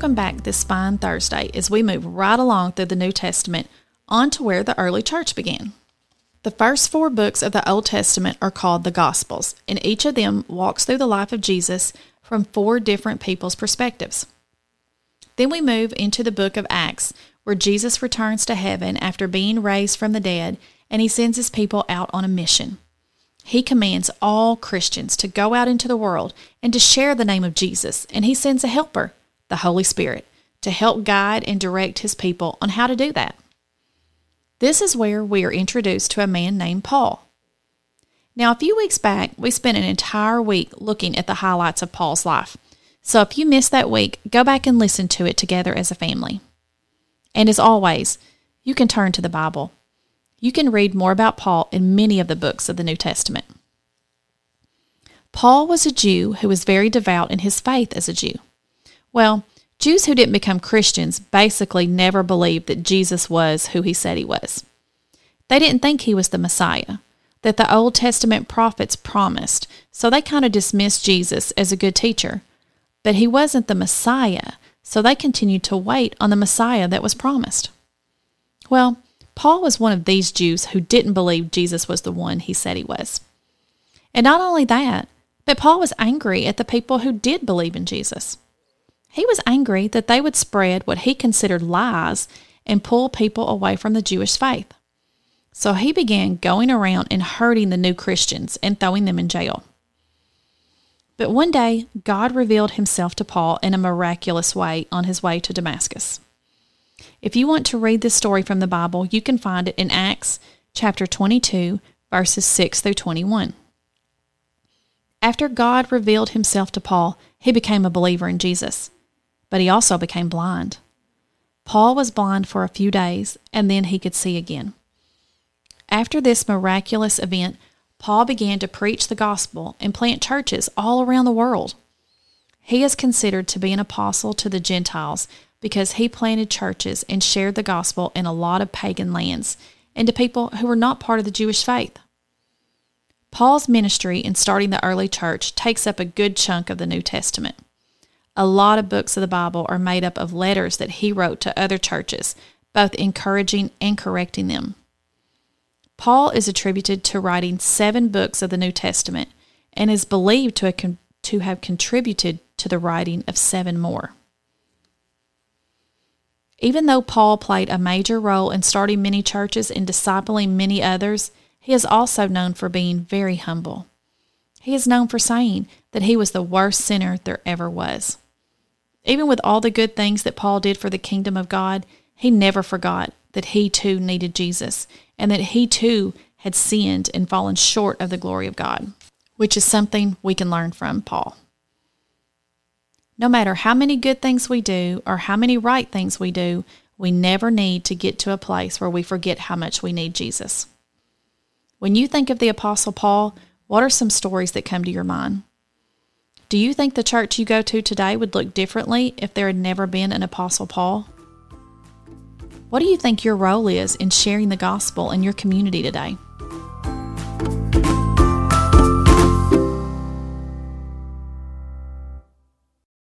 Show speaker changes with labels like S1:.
S1: Welcome back this fine Thursday as we move right along through the New Testament on to where the early church began. The first four books of the Old Testament are called the Gospels, and each of them walks through the life of Jesus from four different people's perspectives. Then we move into the book of Acts, where Jesus returns to heaven after being raised from the dead, and he sends his people out on a mission. He commands all Christians to go out into the world and to share the name of Jesus, and he sends a helper, the Holy Spirit, to help guide and direct his people on how to do that. This is where we are introduced to a man named Paul. Now, a few weeks back, we spent an entire week looking at the highlights of Paul's life. So if you missed that week, go back and listen to it together as a family. And as always, you can turn to the Bible. You can read more about Paul in many of the books of the New Testament. Paul was a Jew who was very devout in his faith as a Jew. Well, Jews who didn't become Christians basically never believed that Jesus was who he said he was. They didn't think he was the Messiah, that the Old Testament prophets promised, so they kind of dismissed Jesus as a good teacher. But he wasn't the Messiah, so they continued to wait on the Messiah that was promised. Well, Paul was one of these Jews who didn't believe Jesus was the one he said he was. And not only that, but Paul was angry at the people who did believe in Jesus. He was angry that they would spread what he considered lies and pull people away from the Jewish faith. So he began going around and hurting the new Christians and throwing them in jail. But one day, God revealed himself to Paul in a miraculous way on his way to Damascus. If you want to read this story from the Bible, you can find it in Acts chapter 22, verses 6 through 21. After God revealed himself to Paul, he became a believer in Jesus but he also became blind. Paul was blind for a few days, and then he could see again. After this miraculous event, Paul began to preach the gospel and plant churches all around the world. He is considered to be an apostle to the Gentiles because he planted churches and shared the gospel in a lot of pagan lands and to people who were not part of the Jewish faith. Paul's ministry in starting the early church takes up a good chunk of the New Testament. A lot of books of the Bible are made up of letters that he wrote to other churches, both encouraging and correcting them. Paul is attributed to writing seven books of the New Testament and is believed to have, to have contributed to the writing of seven more. Even though Paul played a major role in starting many churches and discipling many others, he is also known for being very humble. He is known for saying that he was the worst sinner there ever was. Even with all the good things that Paul did for the kingdom of God, he never forgot that he too needed Jesus and that he too had sinned and fallen short of the glory of God, which is something we can learn from Paul. No matter how many good things we do or how many right things we do, we never need to get to a place where we forget how much we need Jesus. When you think of the Apostle Paul, what are some stories that come to your mind? Do you think the church you go to today would look differently if there had never been an Apostle Paul? What do you think your role is in sharing the gospel in your community today?